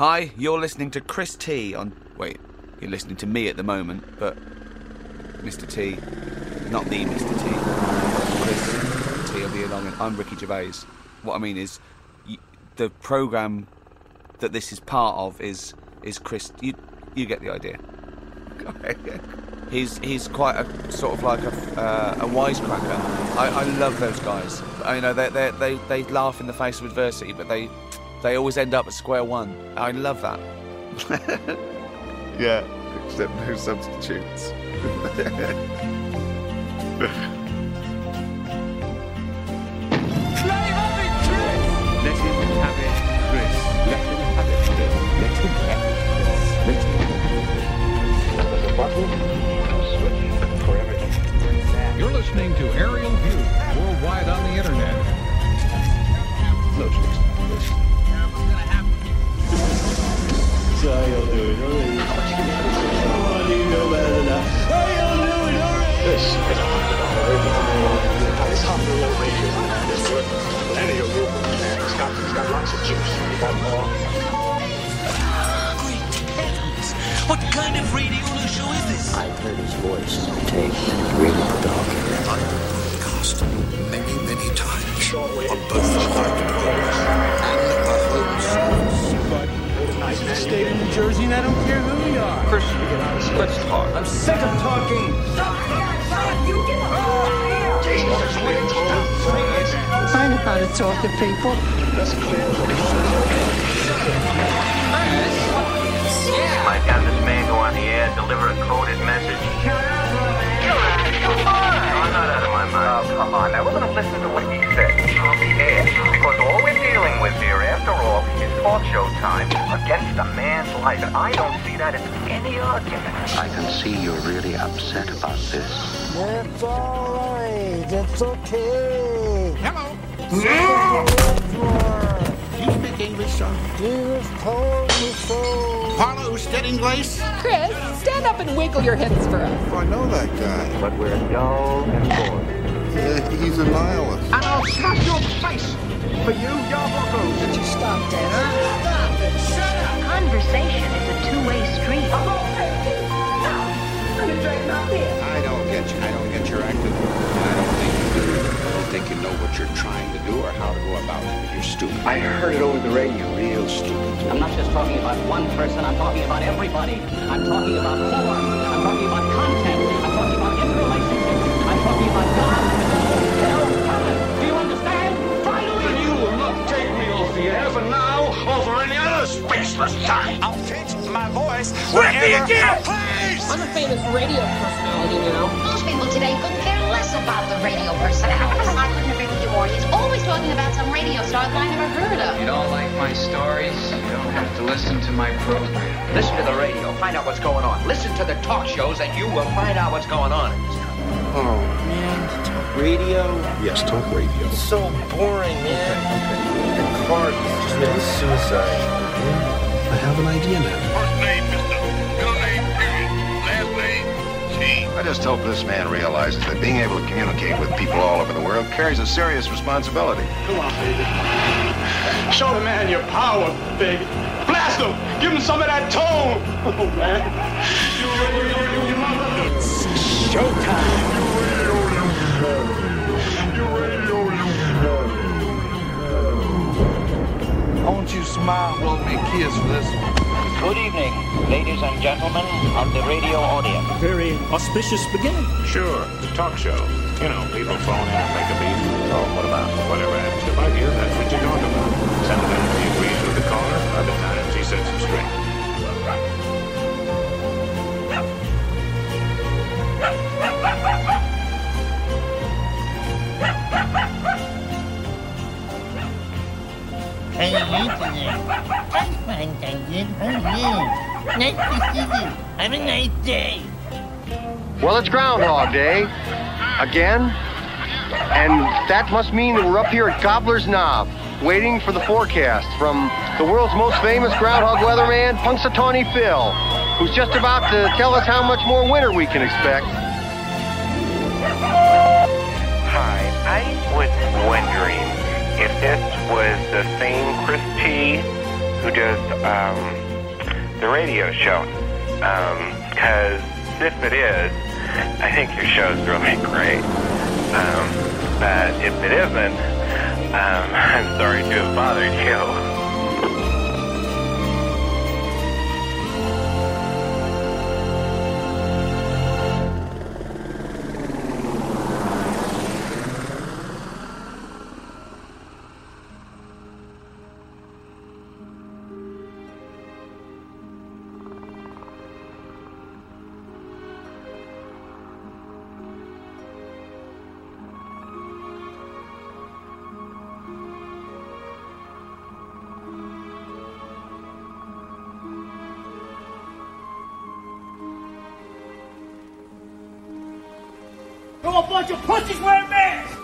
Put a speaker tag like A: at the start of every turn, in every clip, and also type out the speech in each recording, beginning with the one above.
A: Hi, you're listening to Chris T on. Wait, you're listening to me at the moment, but Mr. T, not the Mr. T. Chris T will be along, and I'm Ricky Gervais. What I mean is, y the program that this is part of is is Chris. You you get the idea. He's he's quite a sort of like a uh, a wisecracker. I, I love those guys. I, you know they they they they laugh in the face of adversity, but they they always end up at square one. I love that.
B: Yeah, except no substitutes.
C: Let him have it, Chris. Let him have it, Chris. Let him have it, Chris. Let him
D: There's a button, a switch for everything.
E: You're listening to Aerial View, worldwide on the internet.
D: No So how y'all doing? Alright. You know better than that. How y'all doing? Alright. This is a hundred dollar radio. It's hundred dollar radio. It's good. Plenty of room, man. It's got, it's got lots of juice. You got more.
F: What kind of radio show is this?
G: I heard his voice on the tape and it really dog.
F: Cast many, many times on both the hard and the home
H: State of New Jersey, and I don't care who you are.
C: Chris, let's talk.
H: I'm sick of talking.
I: I know how to talk to people.
D: That's clear.
J: Might have this man go on the air, deliver a coded message. No, I'm not out of my mind. Oh, come on. Now, we're going to listen to what he said on the air. Because all we're dealing with here, after all, is talk show time against a man's life. And I don't see that as any argument.
G: I can see you're really upset about this.
I: It's all right. It's okay.
E: Hello.
H: You speak English, son?
I: Jesus told me so.
H: Paula Usted-Inglés?
K: Chris, stand up and wiggle your hips for us.
B: I know that guy.
J: But we're dull and bored.
B: Yeah, he's a nihilist.
H: And I'll smash your face for you, Yarbuckles.
I: Did you stop that, huh? Stop it. Shut up.
L: Conversation is a two-way street.
C: I don't get you. I don't get your acting. And I don't think you do. I don't think you know what you're trying to do or how to go about it. You're stupid.
D: I heard it over the radio. Real stupid.
G: I'm not just talking about one person, I'm talking about everybody. I'm talking about form. I'm talking about content. I'm talking about interrelationships. I'm talking about God.
D: Spaceless time.
F: I'll pitch my voice
D: Ricky,
F: wherever
D: again,
F: I please.
K: I'm a famous radio personality now.
L: Most people today couldn't care less about the radio personalities. I couldn't agree with you more. He's always talking about some radio star that I never heard of.
C: You don't like my stories? You don't have to listen to my program.
J: Listen to the radio. Find out what's going on. Listen to the talk shows, and you will find out what's going on in this country.
H: Oh, man. Talk radio?
B: Yes, talk radio.
H: It's so boring, man. And Clark just committed suicide.
B: I have an idea now.
D: First name, mister. Middle name, period. Last name, T.
M: I just hope this man realizes that being able to communicate with people all over the world carries a serious responsibility.
D: Come on, baby. Show the man your power, baby. Blast him. Give him some of that tone. Oh, man.
H: Won't smile and blow me a kiss for this one?
J: Good evening, ladies and gentlemen of the radio audience.
H: Very auspicious beginning.
D: Sure, it's a talk show. You know, people phone in and make a beat. Oh, what about? Whatever happens to like you, that's what you talk about. Sometimes he agrees with the caller, other times he sets him straight.
I: Hey, Internet. I'm fine, thank you. How are you? Nice to see you. Have a nice day.
M: Well, it's Groundhog Day. Again. And that must mean that we're up here at Gobbler's Knob, waiting for the forecast from the world's most famous groundhog weatherman, Punxsutawney Phil, who's just about to tell us how much more winter we can expect.
J: Hi, I was wondering if this was the same Chris T
N: who does um, the radio show. Because if it is, I think your show's really great. Um, but if it isn't, um, I'm sorry to have bothered you.
O: You're a bunch of pussies wearing masks!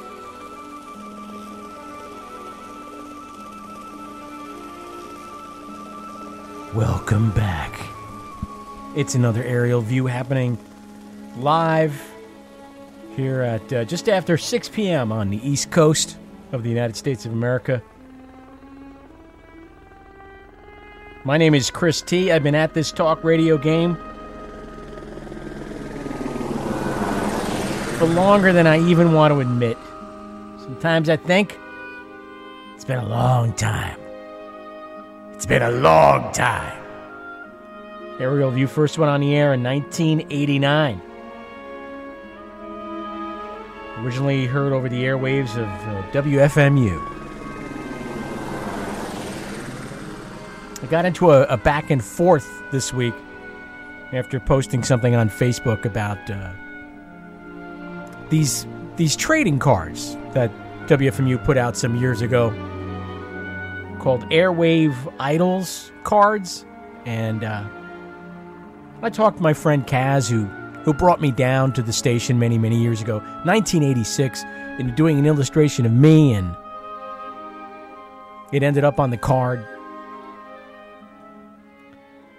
P: Welcome back. It's another aerial view happening live here at uh, just after 6 p.m. on the East Coast of the United States of America. My name is Chris T. I've been at this talk radio game for longer than I even want to admit. Sometimes I think it's been a long time. It's been a long time. Aerial View first went on the air in 1989. Originally heard over the airwaves of uh, WFMU. I got into a, a, back and forth this week after posting something on Facebook about uh, these these trading cards that WFMU put out some years ago called Airwave Idols cards, and uh, I talked to my friend Kaz, who who brought me down to the station many many years ago, 1986, into doing an illustration of me, and it ended up on the card.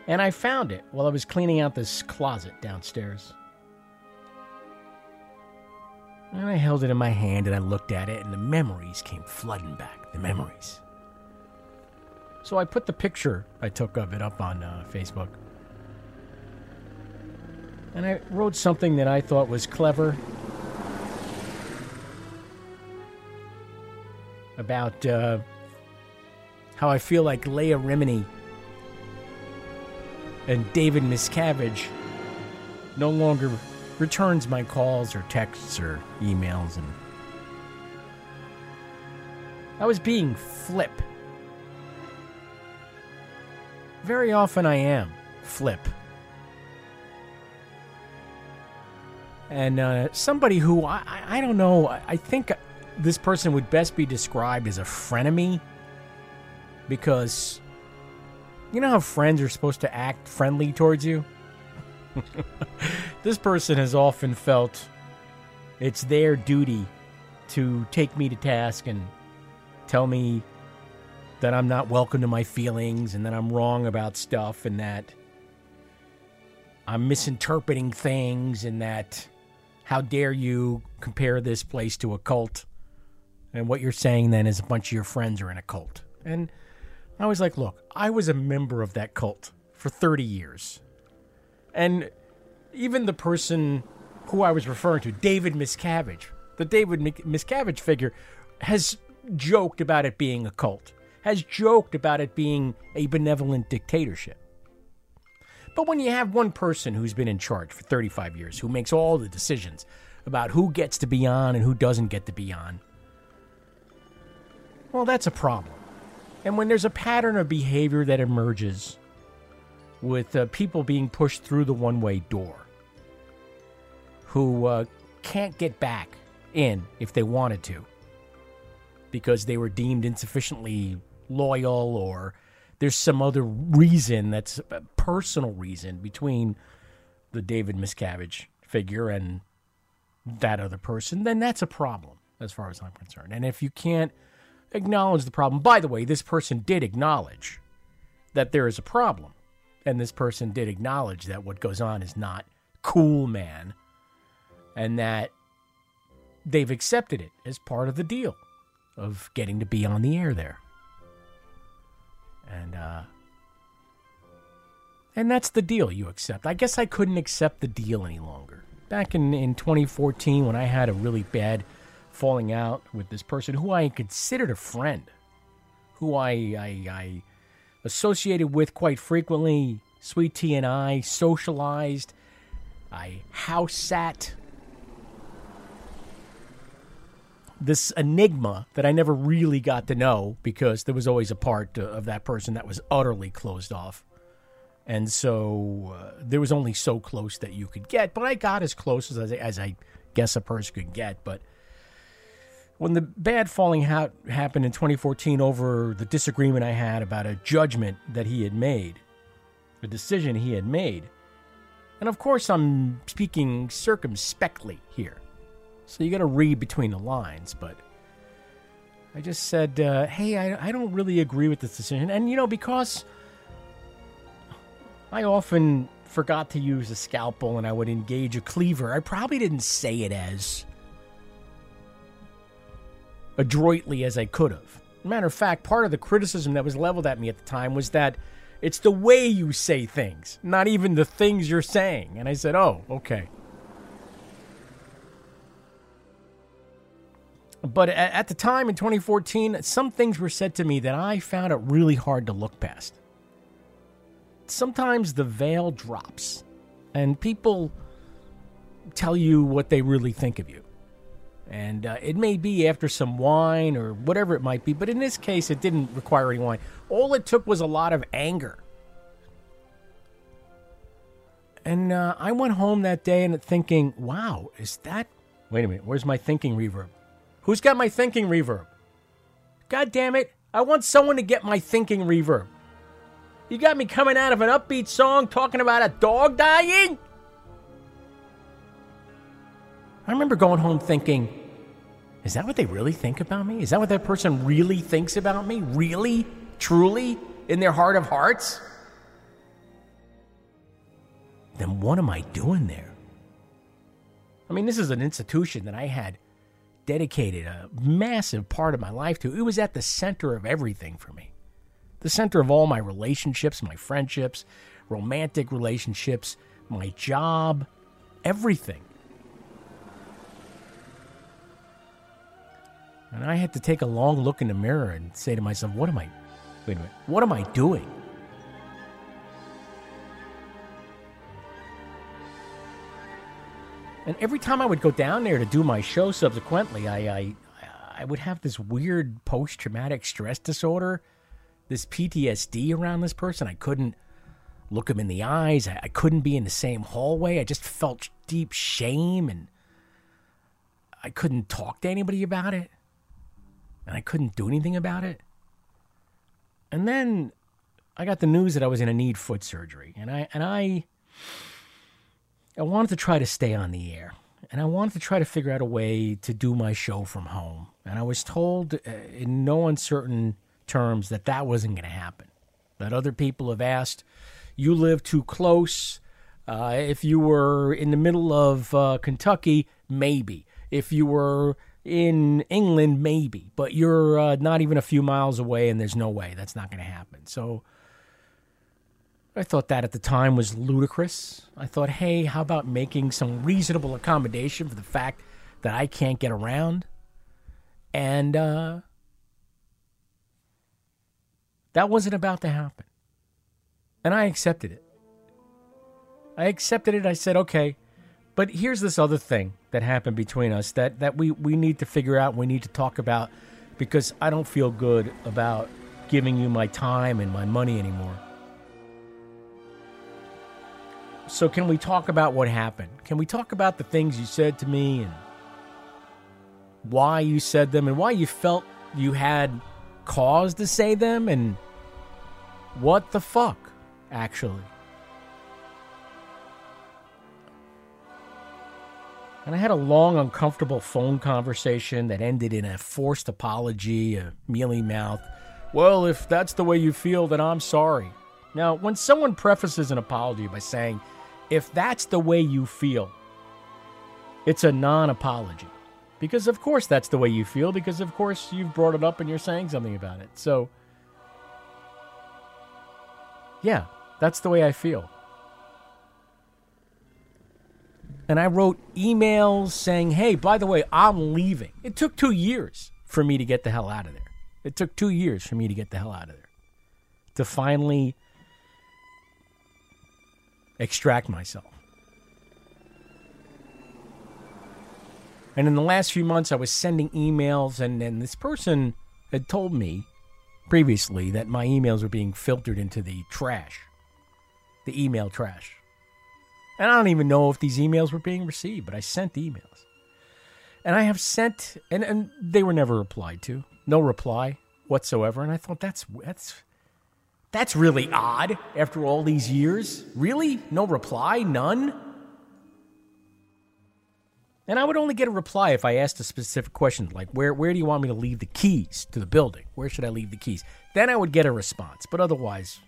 P: And I found it while I was cleaning out this closet downstairs. And I held it in my hand and I looked at it, and the memories came flooding back. The memories. So I put the picture I took of it up on uh, Facebook. And I wrote something that I thought was clever about uh, how I feel like Leah Remini and David Miscavige no longer returns my calls or texts or emails and I was being flip. Very often I am flip. And uh, somebody who I, I don't know, I think this person would best be described as a frenemy because you know how friends are supposed to act friendly towards you? this person has often felt it's their duty to take me to task and tell me that I'm not welcome to my feelings and that I'm wrong about stuff and that I'm misinterpreting things and that how dare you compare this place to a cult and what you're saying then is a bunch of your friends are in a cult. And I was like, look, I was a member of that cult for 30 years. And even the person who I was referring to, David Miscavige, the David Miscavige figure, has joked about it being a cult, has joked about it being a benevolent dictatorship. But when you have one person who's been in charge for 35 years, who makes all the decisions about who gets to be on and who doesn't get to be on, well, that's a problem. And when there's a pattern of behavior that emerges with uh, people being pushed through the one way door who uh, can't get back in if they wanted to because they were deemed insufficiently loyal or there's some other reason that's a personal reason between the David Miscavige figure and that other person, then that's a problem as far as I'm concerned. And if you can't acknowledge the problem, by the way, this person did acknowledge that there is a problem. And this person did acknowledge that what goes on is not cool, man, and that they've accepted it as part of the deal of getting to be on the air there. And uh and that's the deal you accept. I guess I couldn't accept the deal any longer. Back in, in 2014, when I had a really bad falling out with this person who I considered a friend, who I, I, I associated with quite frequently, Sweet Tea and I socialized, I house sat. This enigma that I never really got to know because there was always a part uh, of that person that was utterly closed off. And so uh, there was only so close that you could get, but I got as close as, as I guess a person could get. But when the bad falling out happened in 2014 over the disagreement I had about a judgment that he had made, a decision he had made, and of course I'm speaking circumspectly here, so you got to read between the lines, but. I just said, uh, hey, I, I don't really agree with this decision. And, you know, because I often forgot to use a scalpel and I would engage a cleaver. I probably didn't say it as adroitly as I could have. Matter of fact, part of the criticism that was leveled at me at the time was that it's the way you say things, not even the things you're saying. And I said, oh, okay. But at the time in 2014, some things were said to me that I found it really hard to look past sometimes the veil drops and people tell you what they really think of you. And uh, it may be after some wine or whatever it might be, but in this case, it didn't require any wine. All it took was a lot of anger. And uh, I went home that day and thinking, wow, is that. Wait a minute, where's my thinking reverb? Who's got my thinking reverb? God damn it, I want someone to get my thinking reverb. You got me coming out of an upbeat song talking about a dog dying? I remember going home thinking, is that what they really think about me? Is that what that person really thinks about me? Really? Truly? In their heart of hearts? Then what am I doing there? I mean, this is an institution that I had dedicated a massive part of my life to. It was at the center of everything for me the center of all my relationships, my friendships, romantic relationships, my job, everything. And I had to take a long look in the mirror and say to myself, what am I, wait a minute, what am I doing? And every time I would go down there to do my show subsequently, I, I, I would have this weird post traumatic stress disorder this PTSD around this person. I couldn't look him in the eyes. I, I couldn't be in the same hallway. I just felt deep shame and I couldn't talk to anybody about it. And I couldn't do anything about it. And then I got the news that I was going to need foot surgery. And I and I I wanted to try to stay on the air. And I wanted to try to figure out a way to do my show from home. And I was told uh, in no uncertain terms that that wasn't going to happen. That other people have asked, you live too close. Uh, if you were in the middle of uh, Kentucky, maybe. If you were in England, maybe. But you're uh, not even a few miles away, and there's no way that's not going to happen. So I thought that at the time was ludicrous. I thought, hey, how about making some reasonable accommodation for the fact that I can't get around? And uh, that wasn't about to happen. And I accepted it. I accepted it. I said, okay. But here's this other thing that happened between us that, that we, we need to figure out, we need to talk about, because I don't feel good about giving you my time and my money anymore. So, can we talk about what happened? Can we talk about the things you said to me and why you said them and why you felt you had cause to say them and what the fuck, actually? And I had a long, uncomfortable phone conversation that ended in a forced apology, a mealy mouth. Well, if that's the way you feel, then I'm sorry. Now, when someone prefaces an apology by saying, if that's the way you feel, it's a non apology. Because, of course, that's the way you feel, because, of course, you've brought it up and you're saying something about it. So, Yeah, that's the way I feel. And I wrote emails saying, hey, by the way, I'm leaving. It took two years for me to get the hell out of there. It took two years for me to get the hell out of there. To finally extract myself. And in the last few months, I was sending emails, and, and this person had told me previously that my emails were being filtered into the trash, the email trash. And I don't even know if these emails were being received, but I sent emails. And I have sent, and, and they were never replied to. No reply whatsoever. And I thought that's that's that's really odd after all these years. Really? No reply? None? And I would only get a reply if I asked a specific question, like where where do you want me to leave the keys to the building? Where should I leave the keys? Then I would get a response. But otherwise.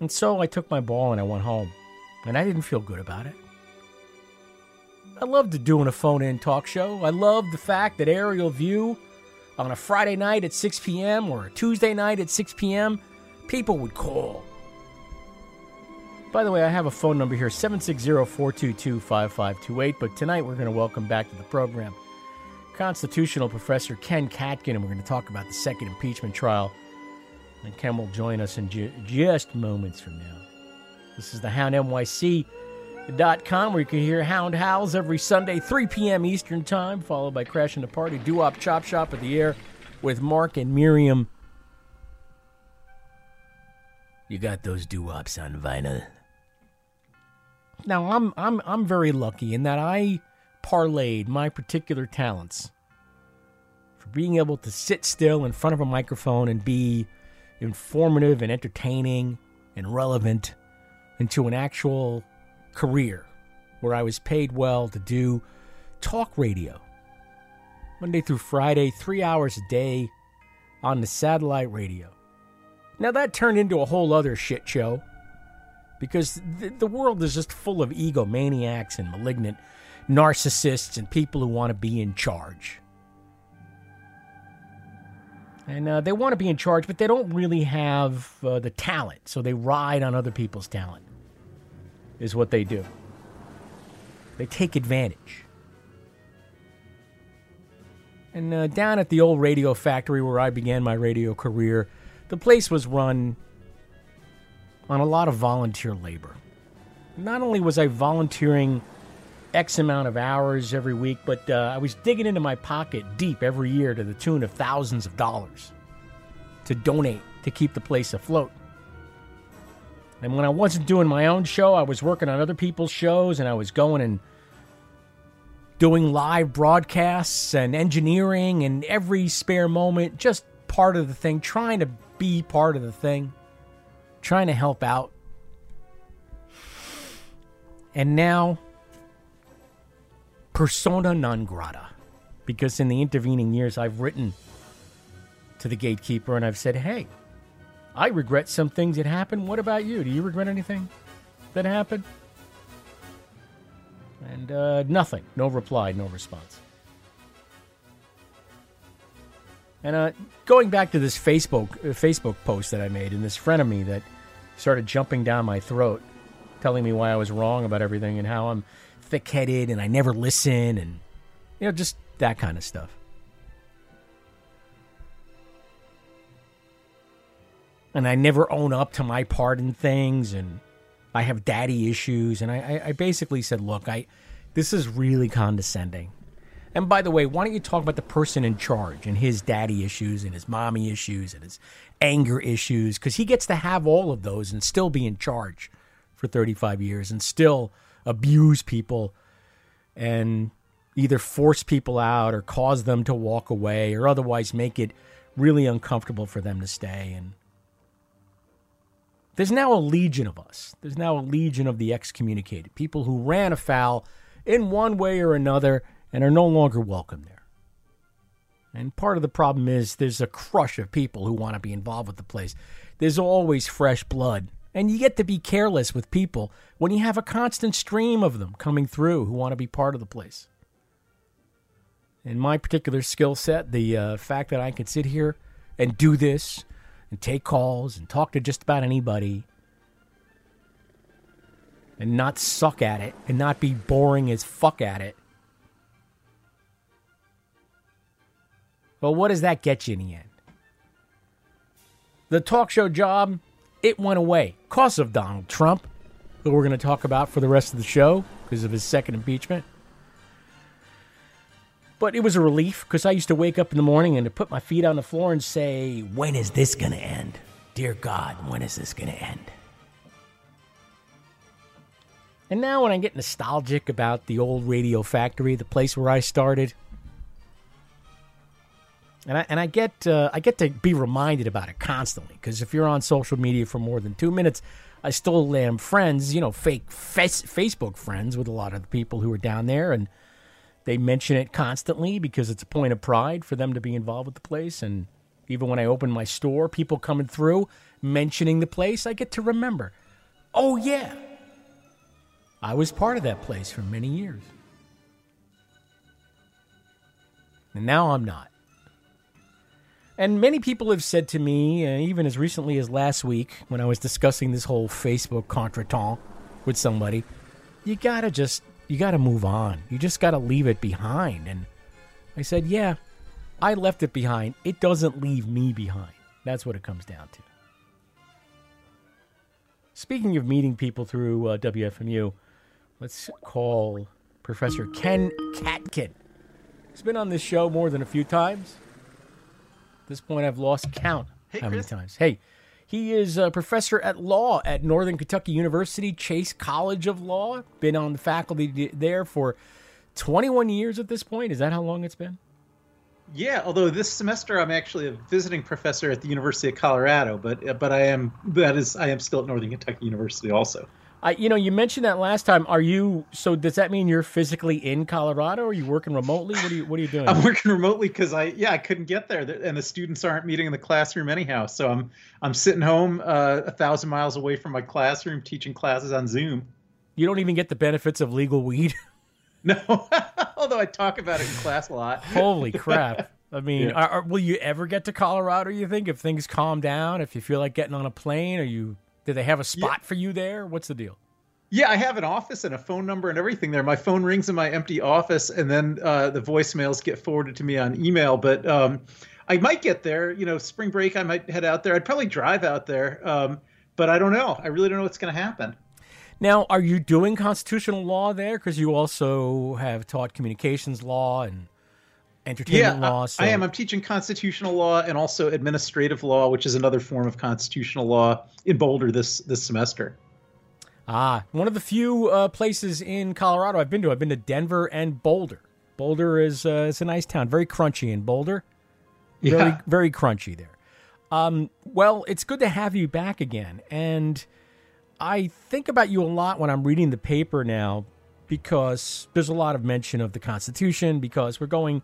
P: And so I took my ball and I went home. And I didn't feel good about it. I loved doing a phone in talk show. I loved the fact that Aerial View on a Friday night at 6 p.m. or a Tuesday night at 6 p.m., people would call. By the way, I have a phone number here 760 422 5528. But tonight we're going to welcome back to the program constitutional professor Ken Katkin, and we're going to talk about the second impeachment trial. And Ken will join us in ju- just moments from now. This is the Hound NYC dot com where you can hear Hound Howls every Sunday, 3 p.m. Eastern Time, followed by Crashing the Party, Doo Wop Chop Shop at the air with Mark and Miriam. You got those doo wops on vinyl. Now I'm I'm I'm very lucky in that I parlayed my particular talents for being able to sit still in front of a microphone and be informative and entertaining and relevant into an actual career where I was paid well to do talk radio. Monday through Friday, three hours a day on the satellite radio. Now that turned into a whole other shit show because the, the world is just full of egomaniacs and malignant narcissists and people who want to be in charge. And uh, they want to be in charge, but they don't really have uh, the talent, so they ride on other people's talent is what they do. They take advantage. And uh, down at the old radio factory where I began my radio career, the place was run on a lot of volunteer labor. Not only was I volunteering X amount of hours every week, but uh, I was digging into my pocket deep every year to the tune of thousands of dollars to donate to keep the place afloat. And when I wasn't doing my own show, I was working on other people's shows and I was going and doing live broadcasts and engineering and every spare moment, just part of the thing, trying to be part of the thing, trying to help out. And now, persona non grata. Because in the intervening years, I've written to the gatekeeper and I've said, hey, I regret some things that happened. What about you? Do you regret anything that happened? And uh, nothing. No reply, no response. And uh, going back to this Facebook uh, Facebook post that I made, and this friend of me that started jumping down my throat, telling me why I was wrong about everything and how I'm thick-headed and I never listen, and you know, just that kind of stuff. And I never own up to my part in things, and I have daddy issues, and I, I, basically said, look, I this is really condescending. And by the way, why don't you talk about the person in charge and his daddy issues and his mommy issues and his anger issues? Because he gets to have all of those and still be in charge for 35 years and still abuse people and either force people out or cause them to walk away or otherwise make it really uncomfortable for them to stay. And there's now a legion of us. There's now a legion of the excommunicated, people who ran afoul in one way or another and are no longer welcome there. And part of the problem is there's a crush of people who want to be involved with the place. There's always fresh blood. And you get to be careless with people when you have a constant stream of them coming through who want to be part of the place. In my particular skill set, the uh, fact that I can sit here and do this and take calls and talk to just about anybody and not suck at it and not be boring as fuck at it. Well, what does that get you in the end? The talk show job, it went away because of Donald Trump, who we're going to talk about for the rest of the show because of his second impeachment. But it was a relief because I used to wake up in the morning and to put my feet on the floor and say, When is this going to end? Dear God, when is this going to end? And now when I get nostalgic about the old radio factory, the place where I started, and I and I get uh, I get to be reminded about it constantly because if you're on social media for more than two minutes, I still am friends, you know, fake face, Facebook friends with a lot of the people who are down there, and they mention it constantly because it's a point of pride for them to be involved with the place. And even when I open my store, people coming through mentioning the place, I get to remember, oh yeah, I was part of that place for many years, and now I'm not. And many people have said to me, uh, even as recently as last week, when I was discussing this whole Facebook contretemps with somebody, you gotta just, you gotta move on. You just gotta leave it behind. And I said, yeah, I left it behind. It doesn't leave me behind. That's what it comes down to. Speaking of meeting people through uh, WFMU, let's call Professor Ken Katkin. He's been on this show more than a few times. At this point, I've lost count
Q: Hey,
P: how many times. Hey, he is a professor at law at Northern Kentucky University, Chase College of Law. Been on the faculty there for 21 years at this point. Is that how long it's been?
Q: Yeah, although this semester I'm actually a visiting professor at the University of Colorado, but but I am that is I am still at Northern Kentucky University also.
P: I, you know, you mentioned that last time. Are you? So does that mean you're physically in Colorado? Or are you working remotely? What are you? What are you doing?
Q: I'm working remotely because I yeah I couldn't get there, and the students aren't meeting in the classroom anyhow. So I'm I'm sitting home uh, a thousand miles away from my classroom, teaching classes on Zoom.
P: You don't even get the benefits of legal weed.
Q: No, although I talk about it in class a lot.
P: Holy crap! I mean,
Q: Yeah.
P: are, are- will you ever get to Colorado? You think if things calm down, if you feel like getting on a plane, or you? Do they have a spot for you there? What's the deal?
Q: Yeah, I have an office and a phone number and everything there. My phone rings in my empty office, and then uh, the voicemails get forwarded to me on email. But um, I might get there. You know, spring break, I might head out there. I'd probably drive out there, um, but I don't know. I really don't know what's going to happen.
P: Now, are you doing constitutional law there? Because you also have taught communications law and entertainment
Q: yeah,
P: law.
Q: I,
P: so
Q: I am. I'm teaching constitutional law and also administrative law, which is another form of constitutional law in Boulder this this semester.
P: Ah, one of the few uh, places in Colorado I've been to. I've been to Denver and Boulder. Boulder is uh, it's a nice town, very crunchy in Boulder. Very
Q: Yeah.
P: very crunchy there. Um, well, it's good to have you back again, and I think about you a lot when I'm reading the paper now because there's a lot of mention of the Constitution because we're going.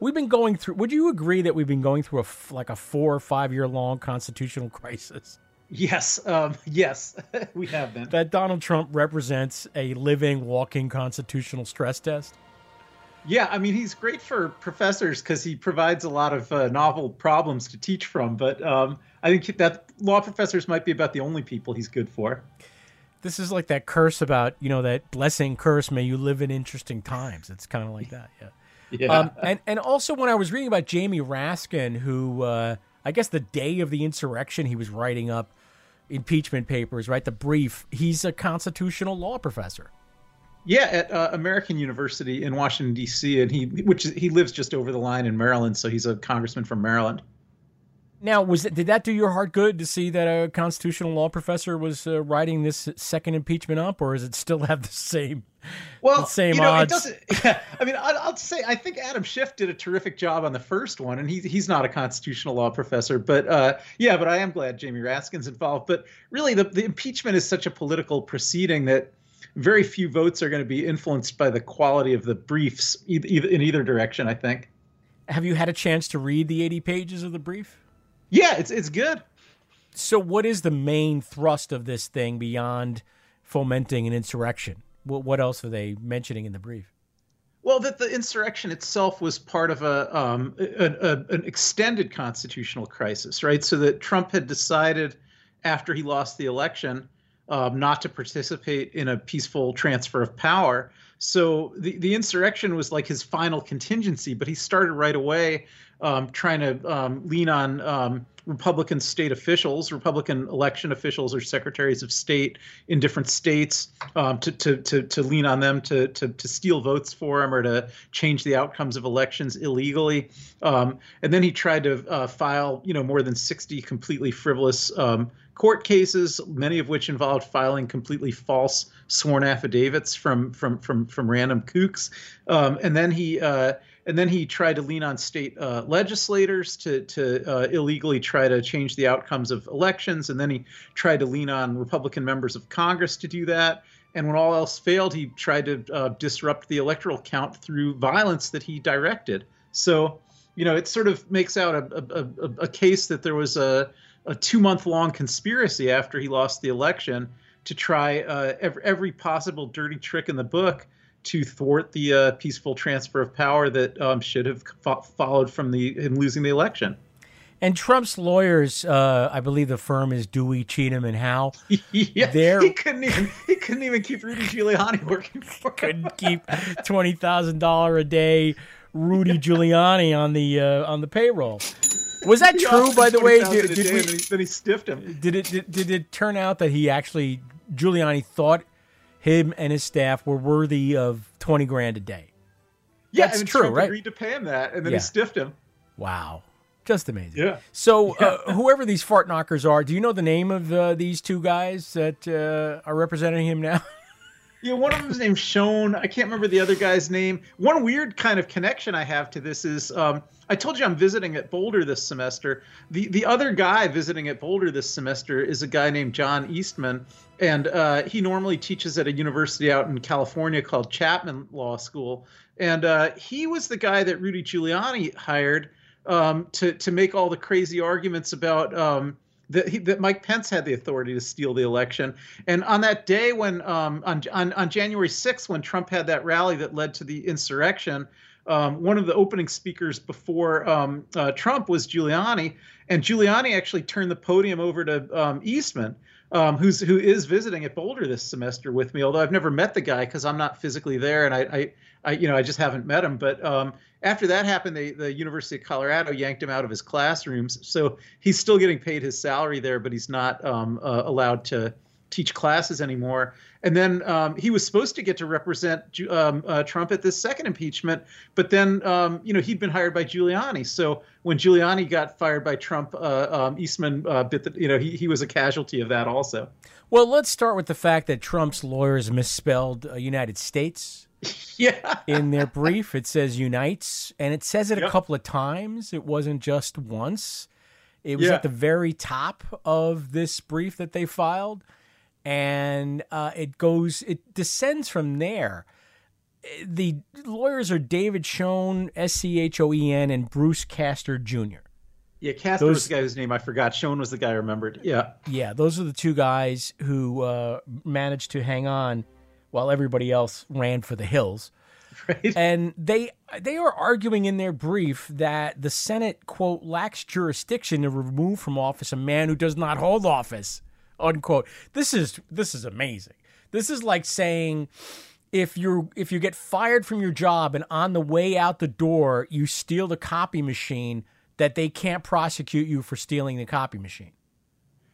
P: We've been going through. Would you agree that we've been going through a like a four or five year long constitutional crisis?
Q: Yes, um, yes, we have been.
P: that Donald Trump represents a living, walking constitutional stress test?
Q: Yeah, I mean he's great for professors because he provides a lot of uh, novel problems to teach from. But um, I think that law professors might be about the only people he's good for.
P: This is like that curse about, you know, that blessing curse, may you live in interesting times. It's kind of like that, yeah.
Q: Yeah.
P: Um, and, and also, when I was reading about Jamie Raskin, who uh, I guess the day of the insurrection, he was writing up impeachment papers, right? The brief. He's a constitutional law professor.
Q: Yeah, at uh, American University in Washington D.C., and he which he lives just over the line in Maryland, so he's a congressman from Maryland.
P: Now, was it, did that do your heart good to see that a constitutional law professor was uh, writing this second impeachment up, or does it still have the same,
Q: Well,
P: the same
Q: you know,
P: odds?
Q: it doesn't. Yeah, I mean, I'll, I'll say I think Adam Schiff did a terrific job on the first one, and he's he's not a constitutional law professor, but uh, yeah, but I am glad Jamie Raskin's involved. But really, the the impeachment is such a political proceeding that very few votes are going to be influenced by the quality of the briefs either, either in either direction. I think.
P: Have you had a chance to read the 80 pages of the brief?
Q: Yeah, it's it's good.
P: So, what is the main thrust of this thing beyond fomenting an insurrection? What, what else are they mentioning in the brief?
Q: Well, that the insurrection itself was part of a, um, a, a, an extended constitutional crisis, right? So that Trump had decided after he lost the election um, not to participate in a peaceful transfer of power. So the, the insurrection was like his final contingency, but he started right away um, trying to um, lean on um, Republican state officials, Republican election officials, or secretaries of state in different states um, to, to, to, to lean on them to, to, to steal votes for him or to change the outcomes of elections illegally. Um, and then he tried to uh, file, you know, more than 60 completely frivolous um, court cases, many of which involved filing completely false sworn affidavits from from from from random kooks. Um, and then he uh, and then he tried to lean on state uh, legislators to to uh, illegally try to change the outcomes of elections. And then he tried to lean on Republican members of Congress to do that. And when all else failed, he tried to uh, disrupt the electoral count through violence that he directed. So, you know, it sort of makes out a, a, a, a case that there was a a two month long conspiracy after he lost the election to try uh, every, every, possible dirty trick in the book to thwart the uh, peaceful transfer of power that um, should have fo- followed from the him losing the election.
P: And Trump's lawyers, uh, I believe the firm is Dewey, Cheatham, and Howe.
Q: yeah, They're, he couldn't even he couldn't even keep Rudy Giuliani working for. him.
P: couldn't keep twenty thousand dollar a day Rudy Giuliani on the uh, on the payroll. Was that true, by the way?
Q: Did, did we, he, then he stiffed him.
P: Did it? Did, did it turn out that he actually Giuliani thought him and his staff were worthy of twenty grand a day?
Q: Yeah,
P: that's
Q: and
P: true,
Q: Trump
P: right?
Q: Agreed to pay him that, and then
P: Yeah.
Q: he stiffed him.
P: Wow, just amazing.
Q: Yeah.
P: So, uh, whoever these fart knockers are, do you know the name of uh, these two guys that uh, are representing him now?
Q: Yeah, one of them's named Sean. I can't remember the other guy's name. One weird kind of connection I have to this is um, I told you I'm visiting at Boulder this semester. The the other guy visiting at Boulder this semester is a guy named John Eastman, and uh, he normally teaches at a university out in California called Chapman Law School. And uh, he was the guy that Rudy Giuliani hired um, to to make all the crazy arguments about. Um, that, he, that Mike Pence had the authority to steal the election. And on that day, when um, on, on on January 6th, when Trump had that rally that led to the insurrection, um, one of the opening speakers before um, uh, Trump was Giuliani, and Giuliani actually turned the podium over to um, Eastman. Um, who's who is visiting at Boulder this semester with me? Although I've never met the guy because I'm not physically there, and I, I, I, you know, I just haven't met him. But um, after that happened, they, the University of Colorado yanked him out of his classrooms, so he's still getting paid his salary there, but he's not um, uh, allowed to teach classes anymore. And then um, he was supposed to get to represent um, uh, Trump at this second impeachment, but then um, you know he'd been hired by Giuliani. So when Giuliani got fired by Trump, uh, um, Eastman uh, bit the, you know he he was a casualty of that also.
P: well, let's start with the fact that Trump's lawyers misspelled uh, United States.
Q: yeah.
P: In their brief, it says unites, and it says it a couple of times. It wasn't just once. It was
Q: Yeah.
P: at the very top of this brief that they filed, and uh, it goes, it descends from there. The lawyers are David Schoen, S C H O E N, and Bruce Castor Jr.
Q: Yeah, Castor
P: Those-
Q: was the guy whose name I forgot. Schoen was the guy I remembered. Yeah.
P: Yeah, those are the two guys who uh, managed to hang on while everybody else ran for the hills.
Q: Right.
P: And they they are arguing in their brief that the Senate quote lacks jurisdiction to remove from office a man who does not hold office unquote. This is this is amazing. This is like saying if you if you get fired from your job and on the way out the door you steal the copy machine that they can't prosecute you for stealing the copy machine.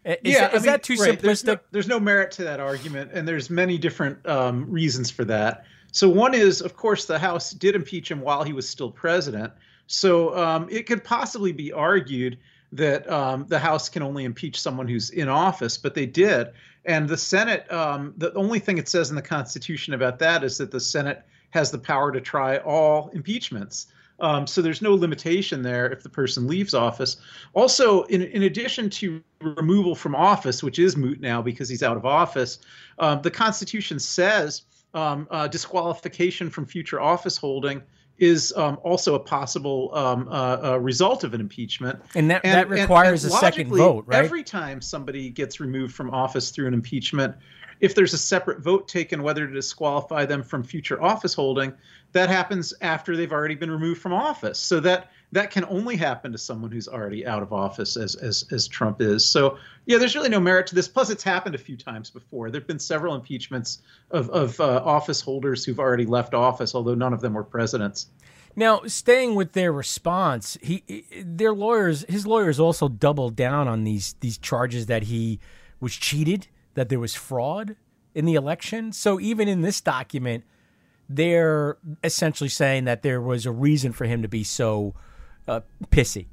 P: Is,
Q: yeah,
P: is
Q: I
P: that too
Q: right,
P: simplistic?
Q: There's no, there's no merit to that argument, and there's many different um, reasons for that. So one is, of course, the House did impeach him while he was still president. So um, it could possibly be argued that um, the House can only impeach someone who's in office, but they did. And the Senate, um, the only thing it says in the Constitution about that is that the Senate has the power to try all impeachments. Um, so there's no limitation there if the person leaves office. Also, in, in addition to removal from office, which is moot now because he's out of office, um, the Constitution says um, uh, disqualification from future office holding is um, also a possible um, uh, uh, result of an impeachment.
P: And that- that requires a second vote, right?
Q: Every time somebody gets removed from office through an impeachment, if there's a separate vote taken whether to disqualify them from future office holding, that happens after they've already been removed from office. So that that can only happen to someone who's already out of office, as as as Trump is. So yeah, there's really no merit to this. Plus, it's happened a few times before. There've been several impeachments of of uh, office holders who've already left office, although none of them were presidents.
P: Now, staying with their response, he their lawyers, his lawyers also doubled down on these these charges that he was cheated, that there was fraud in the election. So even in this document, they're essentially saying that there was a reason for him to be so uh, pissy.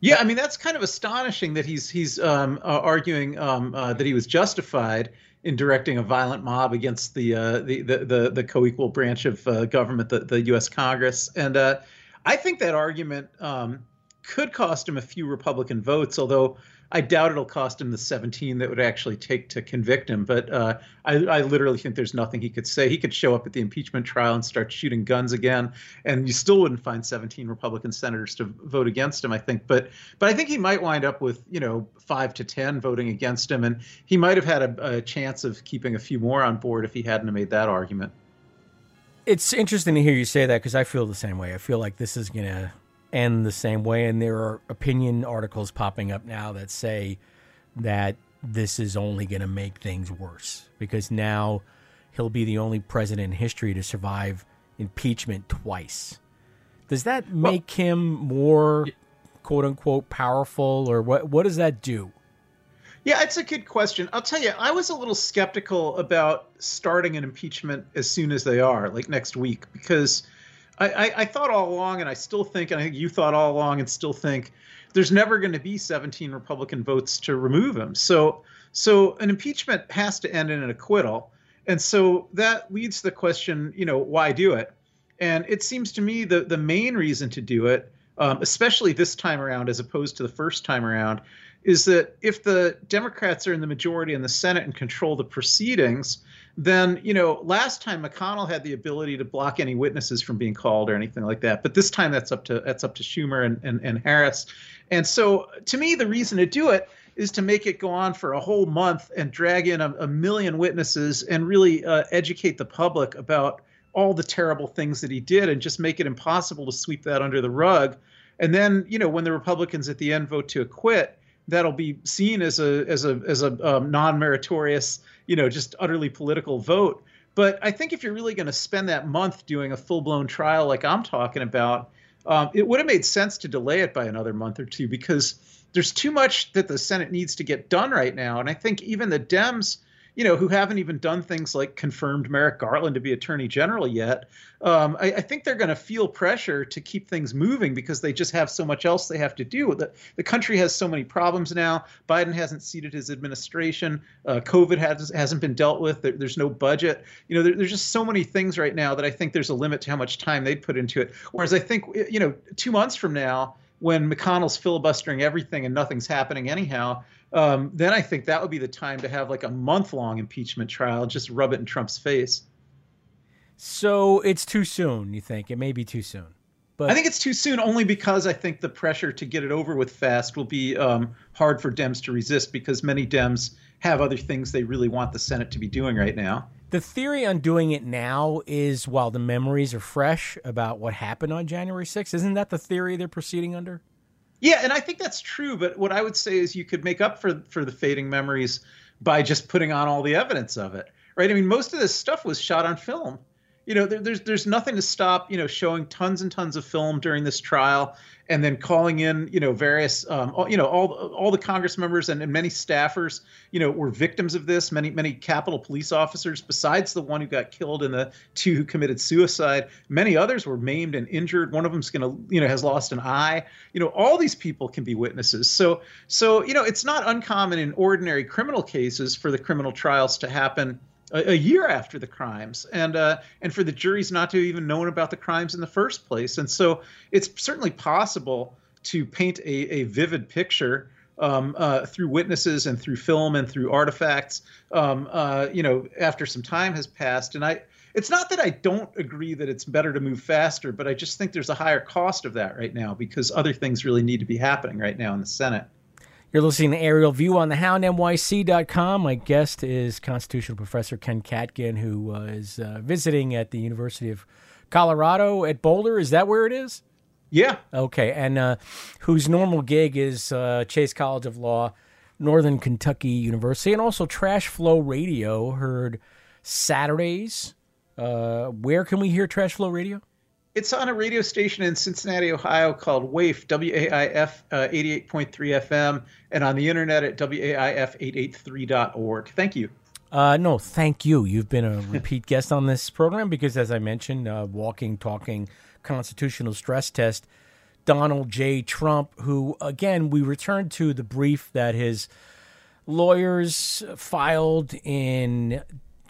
Q: Yeah, I mean that's kind of astonishing that he's he's um, uh, arguing um, uh, that he was justified in directing a violent mob against the uh, the, the the the co-equal branch of uh, government, the the U.S. Congress, and uh, I think that argument um, could cost him a few Republican votes, although I doubt it'll cost him the 17 that would actually take to convict him. But uh, I, I literally think there's nothing he could say. He could show up at the impeachment trial and start shooting guns again, and you still wouldn't find 17 Republican senators to vote against him. I think, but but I think he might wind up with you know five to 10 voting against him, and he might have had a, a chance of keeping a few more on board if he hadn't made that argument.
P: It's interesting to hear you say that because I feel the same way. I feel like this is to end the same way. And there are opinion articles popping up now that say that this is only going to make things worse because now he'll be the only president in history to survive impeachment twice. Does that make him more quote unquote powerful or what what does that do?
Q: Yeah, it's a good question. I'll tell you, I was a little skeptical about starting an impeachment as soon as they are, like next week, because I, I, I thought all along, and I still think, and I think you thought all along, and still think, there's never going to be 17 Republican votes to remove him. So, so an impeachment has to end in an acquittal, and so that leads to the question, you know, why do it? And it seems to me the the main reason to do it, um, especially this time around as opposed to the first time around, is that if the Democrats are in the majority in the Senate and control the proceedings, then you know last time McConnell had the ability to block any witnesses from being called or anything like that, but this time that's up to that's up to Schumer and and, and Harris. And so to me, the reason to do it is to make it go on for a whole month and drag in a, a million witnesses and really uh, educate the public about all the terrible things that he did and just make it impossible to sweep that under the rug. And then, you know, when the Republicans at the end vote to acquit, that'll be seen as a as a as a um, non-meritorious, you know, just utterly political vote. But I think if you're really going to spend that month doing a full-blown trial like I'm talking about, um, it would have made sense to delay it by another month or two because there's too much that the Senate needs to get done right now. And I think even the Dems, you know, who haven't even done things like confirmed Merrick Garland to be Attorney General yet, um, I, I, think they're going to feel pressure to keep things moving because they just have so much else they have to do. The, the country has so many problems now. Biden hasn't seated his administration. Uh, COVID has, hasn't been dealt with. There, there's no budget. You know, there, there's just so many things right now that I think there's a limit to how much time they'd put into it. Whereas I think, you know, two months from now, when McConnell's filibustering everything and nothing's happening anyhow, um, then I think that would be the time to have like a month long impeachment trial, just rub it in Trump's face.
P: So it's too soon, you think? It may be too soon.
Q: But I think it's too soon only because I think the pressure to get it over with fast will be um, hard for Dems to resist because many Dems have other things they really want the Senate to be doing right now.
P: The theory on doing it now is while the memories are fresh about what happened on January 6th. Isn't that the theory they're proceeding under?
Q: Yeah, and I think that's true. But what I would say is you could make up for for the fading memories by just putting on all the evidence of it, right? I mean, most of this stuff was shot on film. You know, there, there's there's nothing to stop you know showing tons and tons of film during this trial, and then calling in you know various um, all, you know all all the Congress members and, and many staffers you know were victims of this. Many many Capitol police officers, besides the one who got killed and the two who committed suicide, many others were maimed and injured. One of them's to you know has lost an eye. You know, all these people can be witnesses. So so you know it's not uncommon in ordinary criminal cases for the criminal trials to happen a, a year after the crimes, and uh, and for the juries not to even known about the crimes in the first place. And so it's certainly possible to paint a, a vivid picture um, uh, through witnesses and through film and through artifacts. Um, uh, you know, after some time has passed, and I it's not that I don't agree that it's better to move faster, but I just think there's a higher cost of that right now because other things really need to be happening right now in the Senate.
P: You're listening to Aerial View on the houndnyc.com. My guest is constitutional professor Ken Katkin, who uh, is uh, visiting at the University of Colorado at Boulder. Is that where it is?
Q: Yeah.
P: Okay. And uh, whose normal gig is uh, Chase College of Law, Northern Kentucky University, and also Trash Flow Radio, heard Saturdays. Uh, where can we hear Trash Flow Radio?
Q: It's on a radio station in Cincinnati, Ohio called WAIF, W A I F uh, 88.3 FM, and on the internet at WAIF883.org. Thank you.
P: Uh, no, thank you. You've been a repeat guest on this program because, as I mentioned, uh, walking, talking constitutional stress test, Donald J. Trump, who, again, we returned to the brief that his lawyers filed in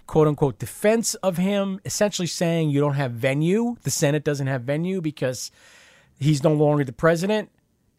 P: quote unquote defense of him, essentially saying you don't have venue. The Senate doesn't have venue because he's no longer the president.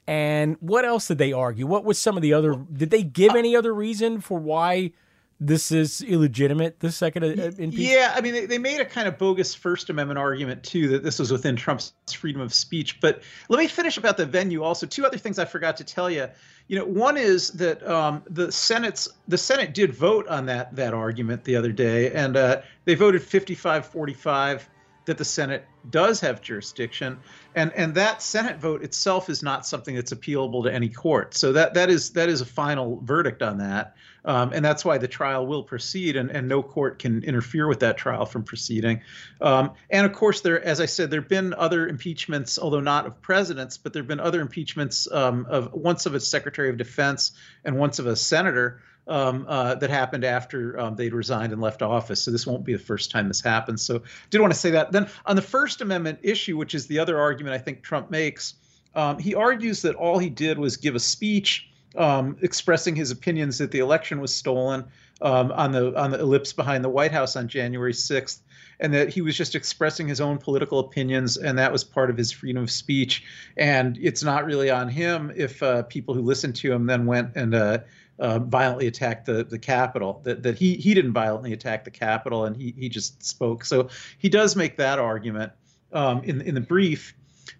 P: And what else did they argue? What was some of the other? Did they give uh, any other reason for why this is illegitimate? The second uh, impeachment?
Q: Yeah, I mean, they, they made a kind of bogus First Amendment argument too that this was within Trump's freedom of speech. But let me finish about the venue. Also, two other things I forgot to tell you. You know, one is that um, the Senate's the Senate did vote on that that argument the other day, and uh, they voted 55-45 that the Senate does have jurisdiction, and and that Senate vote itself is not something that's appealable to any court. So that that is that is a final verdict on that, um, and that's why the trial will proceed, and, and no court can interfere with that trial from proceeding. Um, and of course, there, as I said, there have been other impeachments, although not of presidents, but there have been other impeachments um, of once of a Secretary of Defense and once of a senator um, uh, that happened after um, they'd resigned and left office. So this won't be the first time this happens. So did want to say that. Then on the First Amendment issue, which is the other argument I think Trump makes, um, he argues that all he did was give a speech um, expressing his opinions that the election was stolen um, on the on the ellipse behind the White House on January 6th. And that he was just expressing his own political opinions, and that was part of his freedom of speech. And it's not really on him if uh, people who listened to him then went and uh, uh, violently attacked the the Capitol. That that he he didn't violently attack the Capitol, and he he just spoke. So he does make that argument um, in in the brief,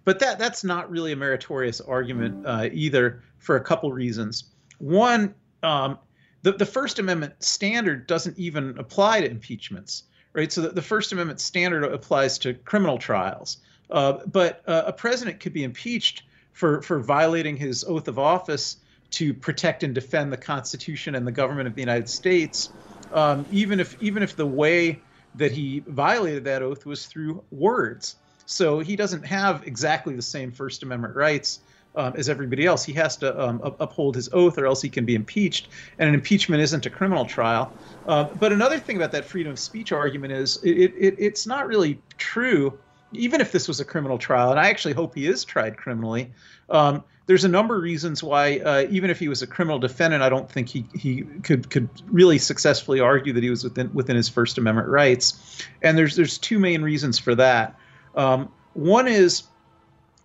Q: but that that's not really a meritorious argument uh, either for a couple reasons. One, um, the the First Amendment standard doesn't even apply to impeachments, right? So the, the First Amendment standard applies to criminal trials, uh, but uh, a president could be impeached for for violating his oath of office to protect and defend the Constitution and the government of the United States, um, even if even if the way that he violated that oath was through words. So he doesn't have exactly the same First Amendment rights um, as everybody else. He has to um, uphold his oath, or else he can be impeached. And an impeachment isn't a criminal trial. Uh, but another thing about that freedom of speech argument is it, it, it's not really true. Even if this was a criminal trial, and I actually hope he is tried criminally, um, there's a number of reasons why, uh, even if he was a criminal defendant, I don't think he, he could could really successfully argue that he was within within his First Amendment rights. And there's there's two main reasons for that. Um, one is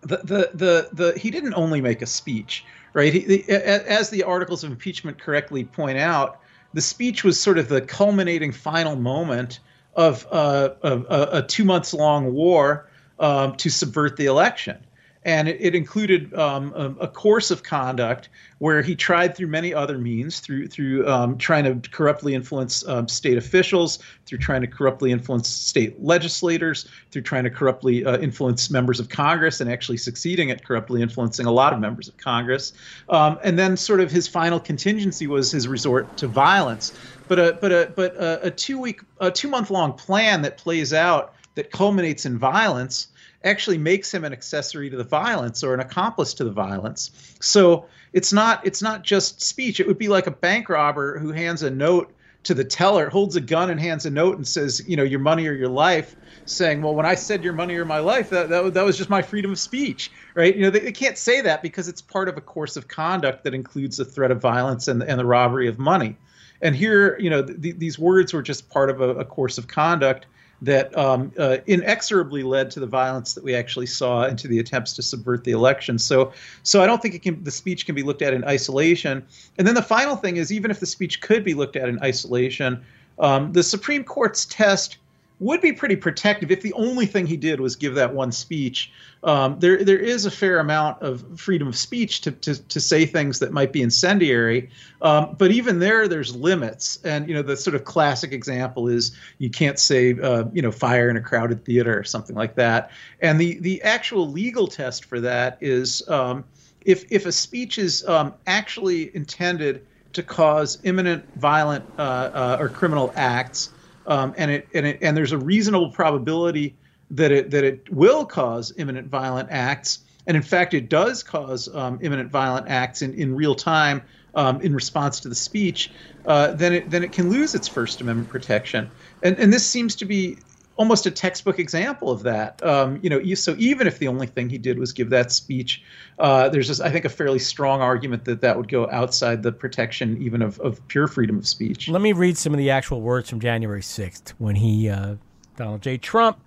Q: the, the the the he didn't only make a speech, right? He, the, as the articles of impeachment correctly point out, the speech was sort of the culminating final moment of, uh, a, a two months long war um, to subvert the election and it, it included um, a, a, course of conduct where he tried through many other means, through through um, trying to corruptly influence um, state officials, through trying to corruptly influence state legislators, through trying to corruptly uh, influence members of Congress, and actually succeeding at corruptly influencing a lot of members of Congress. Um, and then, sort of, his final contingency was his resort to violence. But a but a but a, a two week a two month long plan that plays out that culminates in violence actually makes him an accessory to the violence or an accomplice to the violence. So it's not it's not just speech. It would be like a bank robber who hands a note to the teller, holds a gun and hands a note and says, you know, your money or your life, saying, well, when I said your money or my life, that, that, that was just my freedom of speech, right? You know, they, they can't say that because it's part of a course of conduct that includes the threat of violence and, and the robbery of money. And here, you know, th- these words were just part of a, a course of conduct that um, uh, inexorably led to the violence that we actually saw and to the attempts to subvert the election. So, so I don't think it can. The speech can be looked at in isolation. And then the final thing is, even if the speech could be looked at in isolation, um, the Supreme Court's test would be pretty protective if the only thing he did was give that one speech. Um, there there is a fair amount of freedom of speech to to, to say things that might be incendiary, um, but even there there's limits. And you know the sort of classic example is you can't say uh, you know fire in a crowded theater or something like that. And the the actual legal test for that is um, if if a speech is um, actually intended to cause imminent violent uh, uh, or criminal acts, um, and it and it and there's a reasonable probability that it that it will cause imminent violent acts, and in fact it does cause um, imminent violent acts in, in real time um, in response to the speech, uh, then it then it can lose its First Amendment protection, and and this seems to be almost a textbook example of that. Um, you know, so even if the only thing he did was give that speech, uh, there's just, I think, a fairly strong argument that that would go outside the protection even of, of pure freedom of speech.
P: Let me read some of the actual words from January 6th when he, uh, Donald J. Trump,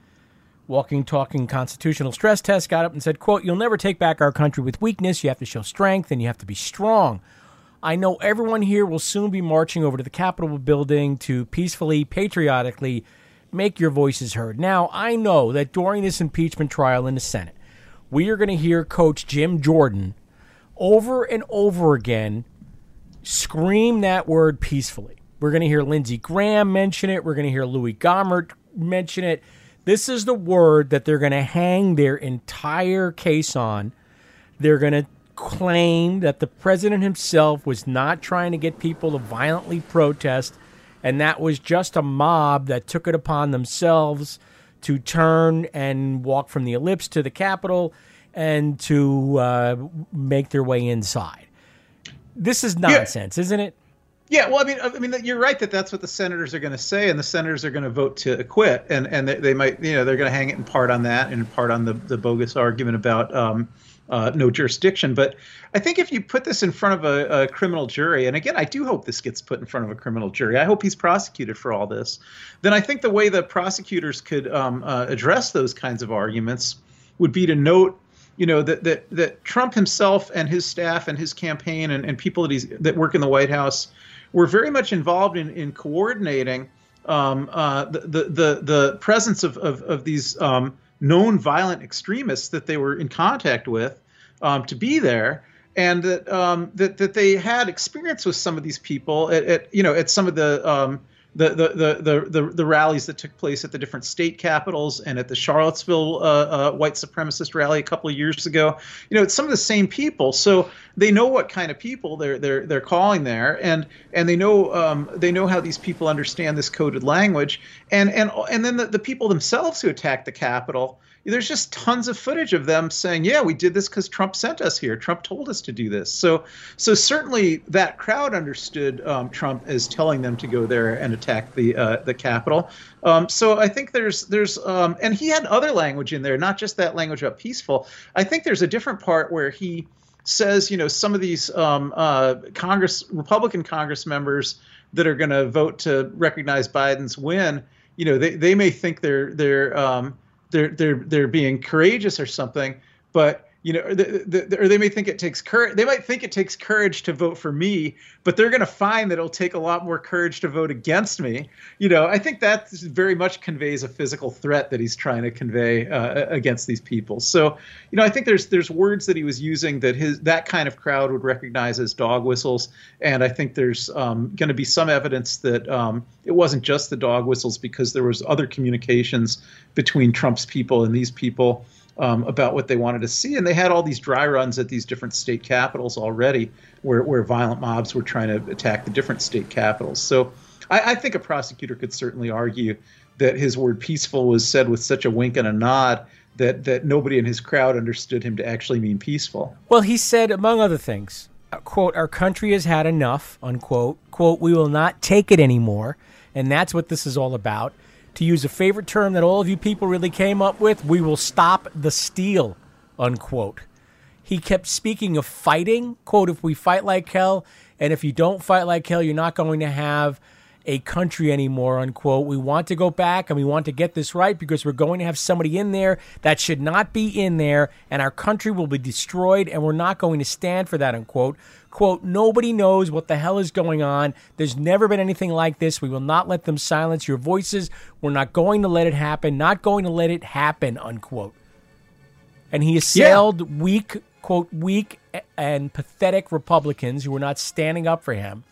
P: walking, talking constitutional stress test, got up and said, quote, you'll never take back our country with weakness. You have to show strength and you have to be strong. I know everyone here will soon be marching over to the Capitol building to peacefully, patriotically, make your voices heard. Now, I know that during this impeachment trial in the Senate, we are going to hear Coach Jim Jordan over and over again scream that word peacefully. We're going to hear Lindsey Graham mention it. We're going to hear Louis Gohmert mention it. This is the word that they're going to hang their entire case on. They're going to claim that the president himself was not trying to get people to violently protest and that was just a mob that took it upon themselves to turn and walk from the ellipse to the Capitol and to uh, make their way inside. This is nonsense, yeah. isn't it?
Q: Yeah, well, I mean, I mean, you're right that that's what the senators are going to say, and the senators are going to vote to acquit, and and they, they might, you know, they're going to hang it in part on that, and in part on the the bogus argument about um, uh, no jurisdiction. But I think if you put this in front of a, a, criminal jury, and again, I do hope this gets put in front of a criminal jury. I hope he's prosecuted for all this. Then I think the way the prosecutors could um, uh, address those kinds of arguments would be to note. You know that, that that Trump himself and his staff and his campaign and, and people that he's that work in the White House were very much involved in in coordinating um, uh, the, the the the presence of of, of these um, known violent extremists that they were in contact with um, to be there and that um, that that they had experience with some of these people at, at you know at some of the um, the, the, the, the, the, rallies that took place at the different state capitals and at the Charlottesville uh, uh, white supremacist rally a couple of years ago. You know, it's some of the same people, so they know what kind of people they're they're they're calling there, and and they know um, they know how these people understand this coded language, and and and then the, the people themselves who attacked the Capitol there's just tons of footage of them saying, "Yeah, we did this because Trump sent us here. Trump told us to do this." So, so certainly that crowd understood um, Trump as telling them to go there and attack the uh, the Capitol. Um, so I think there's there's um, and he had other language in there, not just that language about peaceful. I think there's a different part where he says, you know, some of these um, uh, Congress Republican Congress members that are going to vote to recognize Biden's win, you know, they, they may think they're they're um, they're they're they're being courageous or something, but you know, the, the, or they may think it takes courage. They might think it takes courage to vote for me, but they're going to find that it'll take a lot more courage to vote against me. You know, I think that very much conveys a physical threat that he's trying to convey uh, against these people. So, you know, I think there's there's words that he was using that his that kind of crowd would recognize as dog whistles, and I think there's um, going to be some evidence that um, it wasn't just the dog whistles because there was other communications between Trump's people and these people um, about what they wanted to see. And they had all these dry runs at these different state capitals already where, where violent mobs were trying to attack the different state capitals. So I, I think a prosecutor could certainly argue that his word peaceful was said with such a wink and a nod that, that nobody in his crowd understood him to actually mean peaceful.
P: Well, he said, among other things, uh, quote, our country has had enough, unquote, quote, we will not take it anymore. And that's what this is all about to use a favorite term that all of you people really came up with, we will stop the steal, unquote. He kept speaking of fighting, quote, if we fight like hell, and if you don't fight like hell, you're not going to have a country anymore, unquote. We want to go back and we want to get this right because we're going to have somebody in there that should not be in there, and our country will be destroyed, and we're not going to stand for that, unquote. Quote, nobody knows what the hell is going on. There's never been anything like this. We will not let them silence your voices. We're not going to let it happen, not going to let it happen, unquote. And he assailed weak, quote, weak and pathetic Republicans who were not standing up for him.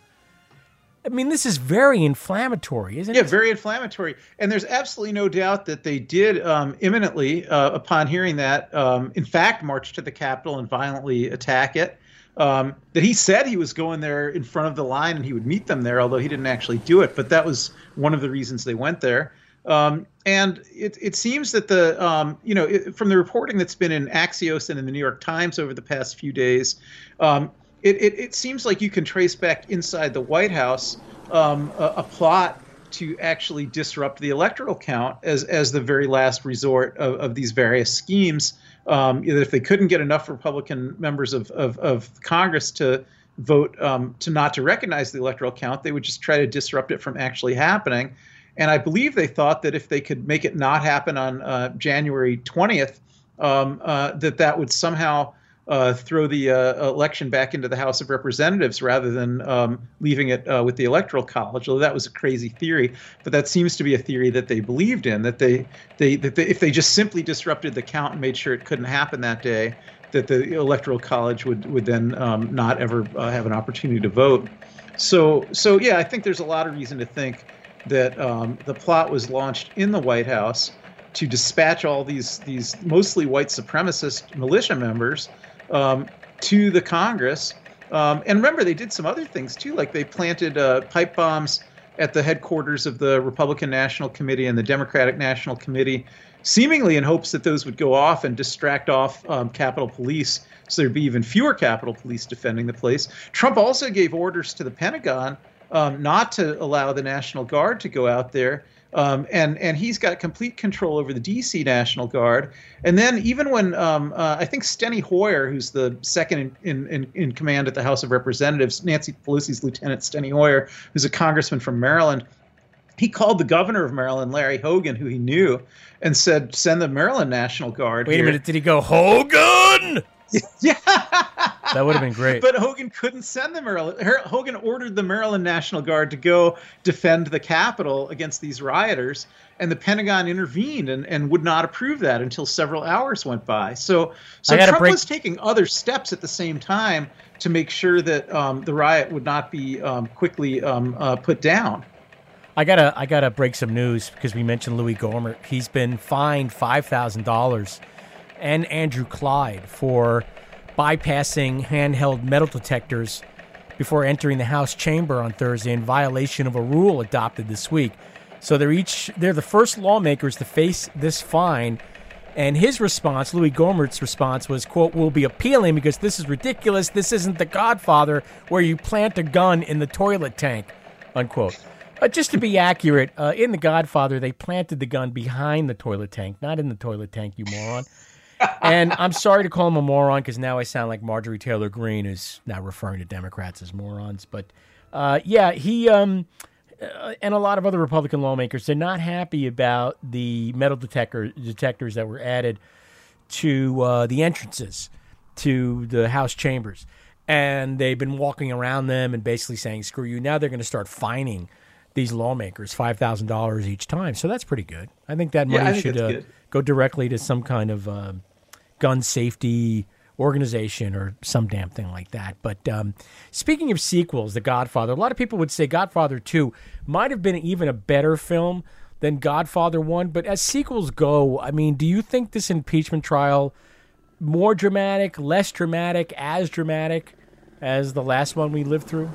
P: I mean, this is very inflammatory, isn't
Q: yeah,
P: it?
Q: Yeah, very inflammatory. And there's absolutely no doubt that they did um, imminently, uh, upon hearing that, um, in fact, march to the Capitol and violently attack it. Um, that he said he was going there in front of the line and he would meet them there, although he didn't actually do it. But that was one of the reasons they went there. Um, and it, it seems that the um, you know it, from the reporting that's been in Axios and in the New York Times over the past few days, um, it, it, it seems like you can trace back inside the White House um, a, a plot to actually disrupt the electoral count as as the very last resort of, of these various schemes. Um, if they couldn't get enough Republican members of, of, of Congress to vote um, to not to recognize the electoral count, they would just try to disrupt it from actually happening. And I believe they thought that if they could make it not happen on uh, January 20th, um, uh, that that would somehow uh, throw the uh, election back into the House of Representatives rather than um, leaving it uh, with the Electoral College. Although that was a crazy theory, but that seems to be a theory that they believed in. That they, they, that they, if they just simply disrupted the count and made sure it couldn't happen that day, that the Electoral College would would then um, not ever uh, have an opportunity to vote. So, so yeah, I think there's a lot of reason to think that um, the plot was launched in the White House to dispatch all these these mostly white supremacist militia members um, to the Congress. Um, and remember, they did some other things too, like they planted uh, pipe bombs at the headquarters of the Republican National Committee and the Democratic National Committee, seemingly in hopes that those would go off and distract off um, Capitol Police, so there'd be even fewer Capitol Police defending the place. Trump also gave orders to the Pentagon um, not to allow the National Guard to go out there. Um, and and he's got complete control over the D.C. National Guard. And then even when um, uh, I think Steny Hoyer, who's the second in, in, in command at the House of Representatives, Nancy Pelosi's lieutenant, Steny Hoyer, who's a congressman from Maryland, he called the governor of Maryland, Larry Hogan, who he knew, and said, "Send the Maryland National Guard."
P: Wait
Q: here.
P: a minute, did he go Hogan?
Q: yeah,
P: that would have been great.
Q: But Hogan couldn't send the Maryland. Hogan ordered the Maryland National Guard to go defend the Capitol against these rioters, and the Pentagon intervened and, and would not approve that until several hours went by. So, so Trump
P: break-
Q: was taking other steps at the same time to make sure that um, the riot would not be um, quickly um, uh, put down.
P: I gotta I gotta break some news because we mentioned Louis Gohmert. He's been fined five thousand dollars, and Andrew Clyde for bypassing handheld metal detectors before entering the House chamber on Thursday in violation of a rule adopted this week. So they're each they're the first lawmakers to face this fine. And his response, Louis Gohmert's response, was, quote, we'll be appealing because this is ridiculous. This isn't the Godfather where you plant a gun in the toilet tank, unquote. Uh, just to be accurate, uh, in The Godfather, they planted the gun behind the toilet tank, not in the toilet tank, you moron. And I'm sorry to call him a moron because now I sound like Marjorie Taylor Greene is now referring to Democrats as morons. But uh, yeah, he um, uh, and a lot of other Republican lawmakers they're not happy about the metal detector detectors that were added to uh, the entrances to the House chambers, and they've been walking around them and basically saying "screw you." Now they're going to start fining these lawmakers five thousand dollars each time. So that's pretty good. I think that money
Q: I think
P: should uh, go directly to some kind of um gun safety organization or some damn thing like that. But um, speaking of sequels, The Godfather, a lot of people would say Godfather 2 might have been even a better film than Godfather 1. But as sequels go, I mean, do you think this impeachment trial more dramatic, less dramatic, as dramatic as the last one we lived through?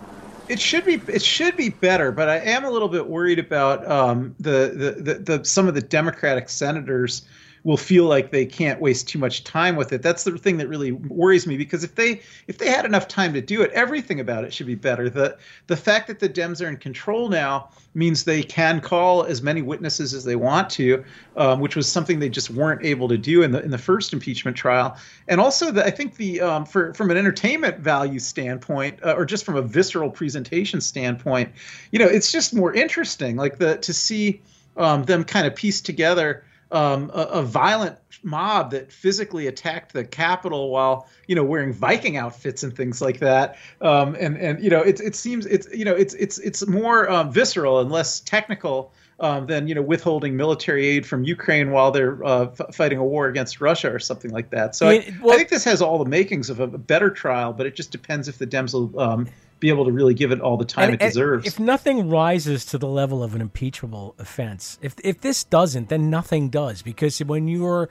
Q: It should be it should be better, but I am a little bit worried about um, the, the, the the some of the Democratic senators will feel like they can't waste too much time with it. That's the thing that really worries me because if they if they had enough time to do it, everything about it should be better. The the fact that the Dems are in control now means they can call as many witnesses as they want to, um, which was something they just weren't able to do in the in the first impeachment trial. And also, the, I think the um, for from an entertainment value standpoint, uh, or just from a visceral presentation standpoint, you know, it's just more interesting, like the to see um, them kind of piece together um, a, a, violent mob that physically attacked the Capitol while you know wearing Viking outfits and things like that. Um, and and you know it it seems it's you know it's it's it's more um, visceral and less technical. Um, than you know withholding military aid from Ukraine while they're uh, f- fighting a war against Russia or something like that. So I, well, I, think this has all the makings of a, better trial, but it just depends if the Dems will um, be able to really give it all the time and, it deserves.
P: If nothing rises to the level of an impeachable offense, if if this doesn't, then nothing does because when you're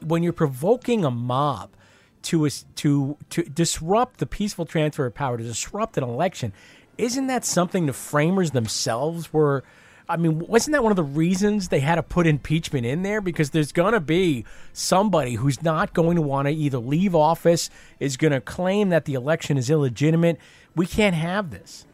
P: when you're provoking a mob to to to disrupt the peaceful transfer of power, to disrupt an election, isn't that something the framers themselves were? I mean, wasn't that one of the reasons they had to put impeachment in there? Because there's going to be somebody who's not going to want to either leave office, is going to claim that the election is illegitimate, we can't have this.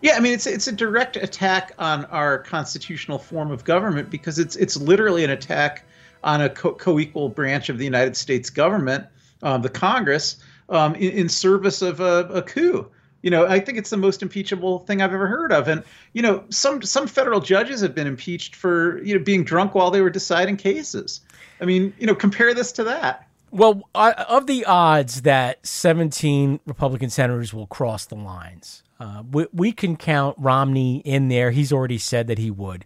Q: Yeah, I mean it's it's a direct attack on our constitutional form of government because it's it's literally an attack on a co- equal branch of the United States government, um, the Congress, um, in, in, service of a, a, coup. You know, I think it's the most impeachable thing I've ever heard of. And you know, some some federal judges have been impeached for you know being drunk while they were deciding cases. I mean, you know, compare this to that.
P: Well, of the odds that 17 Republican senators will cross the lines, uh, we, we can count Romney in there. He's already said that he would.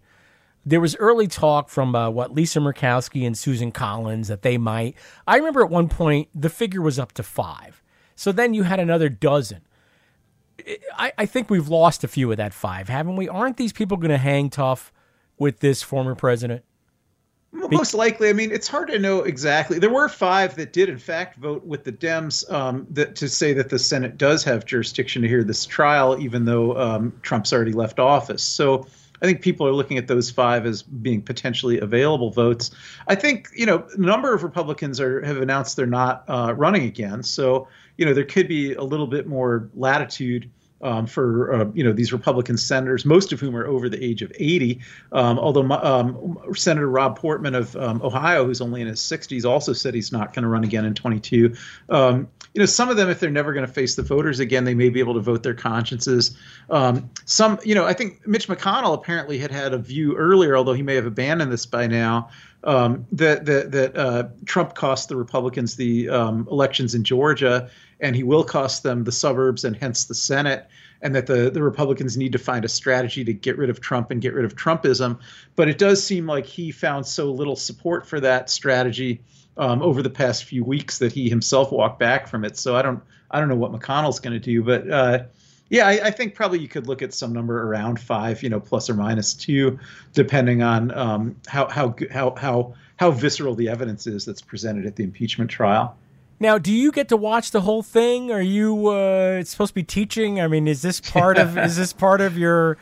P: There was early talk from uh, what Lisa Murkowski and Susan Collins that they might. I remember at one point the figure was up to five. So then you had another dozen. I, I think we've lost a few of that five, haven't we? Aren't these people going to hang tough with this former president?
Q: Most likely, I mean, it's hard to know exactly. There were five that did, in fact, vote with the Dems um, that to say that the Senate does have jurisdiction to hear this trial, even though um, Trump's already left office. So I think people are looking at those five as being potentially available votes. I think you know a number of Republicans are have announced they're not uh, running again. So you know there could be a little bit more latitude um, for uh, you know these Republican senators, most of whom are over the age of 80. Um, although um, Senator Rob Portman of um, Ohio, who's only in his 60s, also said he's not going to run again in 22. You know, some of them, if they're never going to face the voters again, they may be able to vote their consciences. Um, some, you know, I think Mitch McConnell apparently had had a view earlier, although he may have abandoned this by now, um, that that that uh, Trump cost the Republicans the um, elections in Georgia, and he will cost them the suburbs and hence the Senate, and that the the Republicans need to find a strategy to get rid of Trump and get rid of Trumpism. But it does seem like he found so little support for that strategy um, over the past few weeks that he himself walked back from it. So I don't I don't know what McConnell's going to do, but. Uh, yeah, I, I, think probably you could look at some number around five, you know, plus or minus two, depending on um, how how how how how visceral the evidence is that's presented at the impeachment trial.
P: Now, do you get to watch the whole thing? Are you uh, it's supposed to be teaching? I mean, is this part of is this part of your?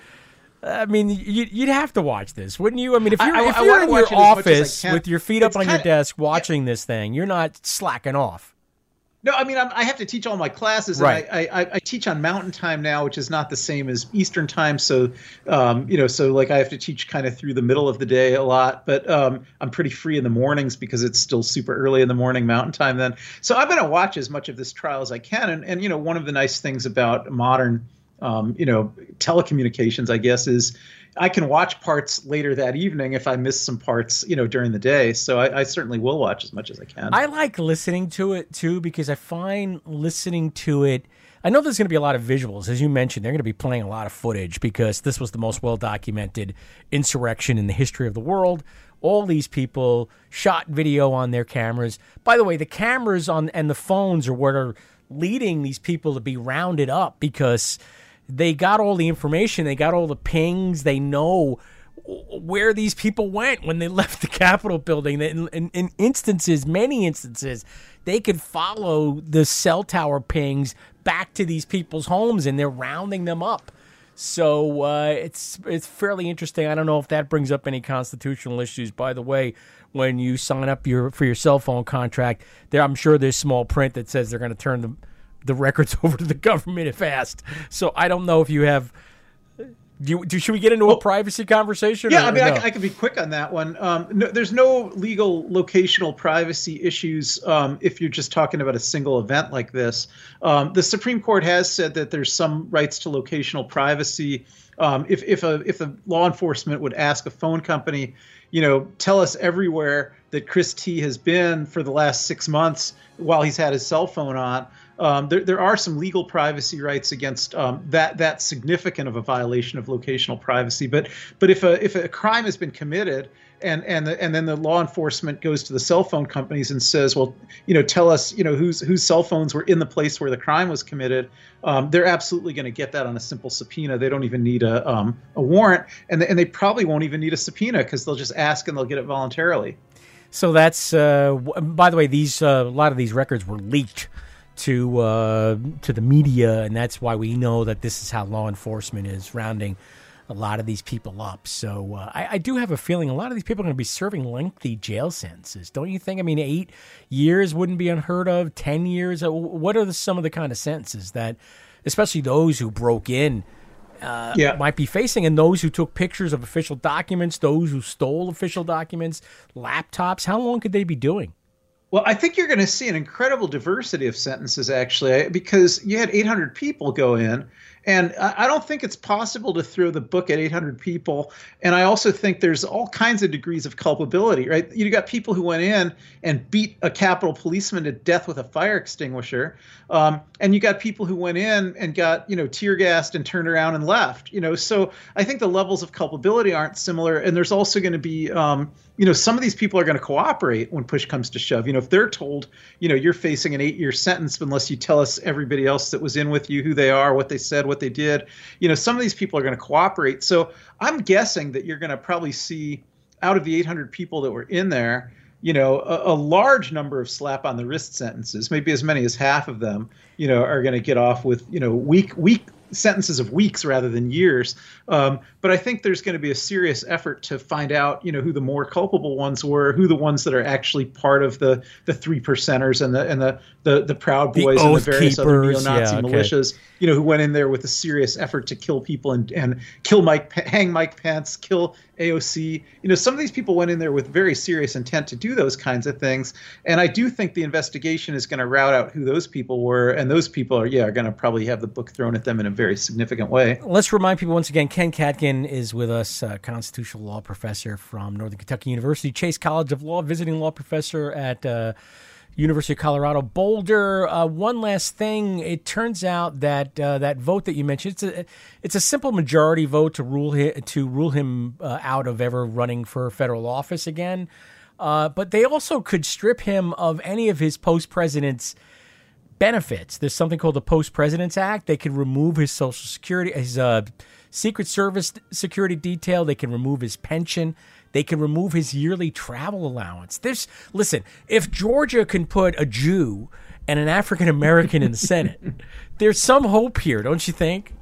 P: I mean, you, would have to watch this, wouldn't you? I mean, if you're, I, if you're in your office with your feet up on your desk watching yeah. this thing, you're not slacking off.
Q: No, I mean I'm, i have to teach all my classes, right. and I, I, I, teach on Mountain Time now, which is not the same as Eastern Time. So, um, you know, so like I have to teach kind of through the middle of the day a lot, but um, I'm pretty free in the mornings because it's still super early in the morning Mountain Time then. So I'm going to watch as much of this trial as I can, and and you know, one of the nice things about modern, um, you know, telecommunications, I guess, is I can watch parts later that evening if I miss some parts, you know, during the day. So I, I, certainly will watch as much as I can.
P: I like listening to it too because I find listening to it. I know there's going to be a lot of visuals, as you mentioned. They're going to be playing a lot of footage because this was the most well documented insurrection in the history of the world. All these people shot video on their cameras. By the way, the cameras on and the phones are what are leading these people to be rounded up because they got all the information, they got all the pings, they know where these people went when they left the Capitol building. In, in, in, instances, many instances, they could follow the cell tower pings back to these people's homes and they're rounding them up. So uh, it's it's fairly interesting. I don't know if that brings up any constitutional issues. By the way, when you sign up your for your cell phone contract, there I'm sure there's small print that says they're going to turn the the records over to the government if asked. So I don't know if you have. Do, you, do should we get into a privacy conversation?
Q: Yeah, I mean,
P: no?
Q: I, I can be quick on that one. Um, no, there's no legal locational privacy issues um, if you're just talking about a single event like this. Um, the Supreme Court has said that there's some rights to locational privacy. Um, if if a if the law enforcement would ask a phone company, you know, tell us everywhere that Chris T has been for the last six months while he's had his cell phone on. Um, there, there are some legal privacy rights against um, that that significant of a violation of locational privacy. But but if a if a crime has been committed and and the, and then the law enforcement goes to the cell phone companies and says, well, you know, tell us, you know, whose whose cell phones were in the place where the crime was committed. Um, they're absolutely going to get that on a simple subpoena. They don't even need a um, a warrant, and they, and they probably won't even need a subpoena because they'll just ask and they'll get it voluntarily.
P: So that's uh, by the way, these uh, a lot of these records were leaked to uh, to the media, and that's why we know that this is how law enforcement is rounding a lot of these people up. So uh, I, I do have a feeling a lot of these people are going to be serving lengthy jail sentences, don't you think? I mean, eight years wouldn't be unheard of. Ten years. Uh, What are the, some of the kind of sentences that, especially those who broke in? Uh,
Q: Yeah.
P: might be facing, and those who took pictures of official documents, those who stole official documents, laptops. How long could they be doing?
Q: Well, I think you're going to see an incredible diversity of sentences, actually, because you had 800 people go in. And I I don't think it's possible to throw the book at 800 people. And I also think there's all kinds of degrees of culpability, right? You got people who went in and beat a Capitol policeman to death with a fire extinguisher. Um, and you got people who went in and got, you know, tear gassed and turned around and left, you know. So I think the levels of culpability aren't similar. And there's also going to be, um, you know, some of these people are going to cooperate when push comes to shove. You know, if they're told, you know, you're facing an eight year sentence unless you tell us everybody else that was in with you, who they are, what they said, what they did, you know, some of these people are going to cooperate. So I'm guessing that you're going to probably see out of the 800 people that were in there, you know, a, a large number of slap on the wrist sentences, maybe as many as half of them, you know, are going to get off with, you know, week, week sentences of weeks rather than years. Um, but I think there's going to be a serious effort to find out, you know, who the more culpable ones were, who the ones that are actually part of the the three percenters and the and the the, the Proud
P: The
Q: Boys and the various other neo-Nazi
P: yeah, okay.
Q: militias, you know, who went in there with a serious effort to kill people and and kill Mike, hang Mike Pence, kill AOC. You know, some of these people went in there with very serious intent to do those kinds of things. And I do think the investigation is going to route out who those people were, and those people are yeah are going to probably have the book thrown at them in a very significant way.
P: Let's remind people once again Ken Katkin is with us, constitutional law professor from Northern Kentucky University, Chase College of Law, visiting law professor at uh, University of Colorado Boulder. Uh, one last thing: it turns out that uh, that vote that you mentioned it's a it's a simple majority vote to rule hi- to rule him uh, out of ever running for federal office again. Uh, but they also could strip him of any of his post president's benefits. There's something called the Post Presidents Act. They can remove his Social Security, his uh, Secret Service security detail. They can remove his pension. They can remove his yearly travel allowance. There's listen. If Georgia can put a Jew and an African American in the Senate, there's some hope here, don't you think?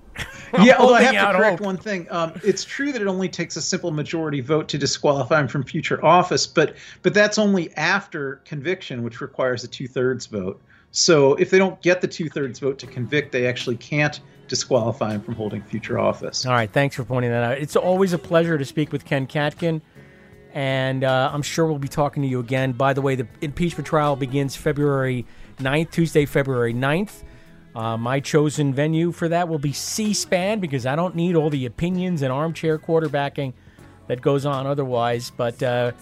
P: I'm
Q: yeah, although I have to correct
P: hope.
Q: one thing. Um, it's true that it only takes a simple majority vote to disqualify him from future office, but but that's only after conviction, which requires a two thirds vote. So if they don't get the two thirds vote to convict, they actually can't disqualify him from holding future office.
P: All right, thanks for pointing that out. It's always a pleasure to speak with Ken Katkin, and uh, I'm sure we'll be talking to you again. By the way, the impeachment trial begins February 9th, Tuesday, February 9th. Uh, my chosen venue for that will be C SPAN because I don't need all the opinions and armchair quarterbacking that goes on otherwise. But uh,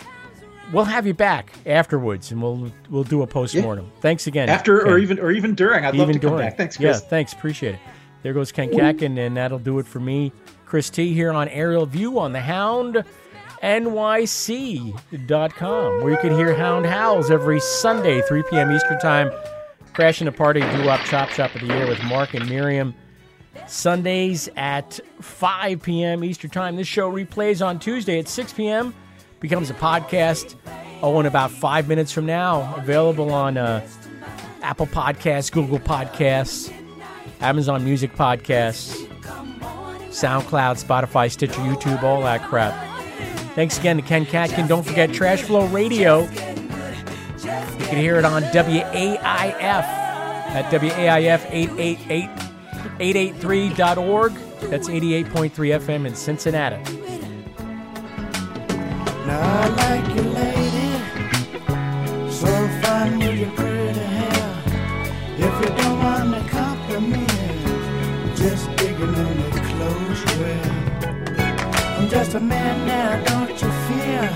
P: we'll have you back afterwards, and we'll we'll do a post mortem. Thanks again.
Q: After or even or even during, I'd love
P: Even
Q: to come back. Thanks,
P: guys.
Q: Yeah,
P: thanks. Appreciate it. There goes Ken Katkin, and that'll do it for me, Chris T, here on Aerial View on the Hound. NYC.com, where you can hear Hound Howls every Sunday, 3 p.m. Eastern Time. Crashing a party, doo wop chop shop of the year with Mark and Miriam. Sundays at 5 p.m. Eastern Time. This show replays on Tuesday at 6 p.m. Becomes a podcast. Oh, in about five minutes from now, available on uh, Apple Podcasts, Google Podcasts, Amazon Music Podcasts, SoundCloud, Spotify, Stitcher, YouTube, all that crap. Thanks again to Ken Katkin. Don't forget Trash Flow Radio. You can hear it on WAIF at WAIF 888 883.org. That's 88.3 FM in Cincinnati.
R: Now I like you, lady. So fine with your a man now, don't you fear?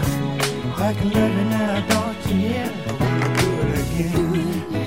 R: I can love you now, don't you hear? Do it again.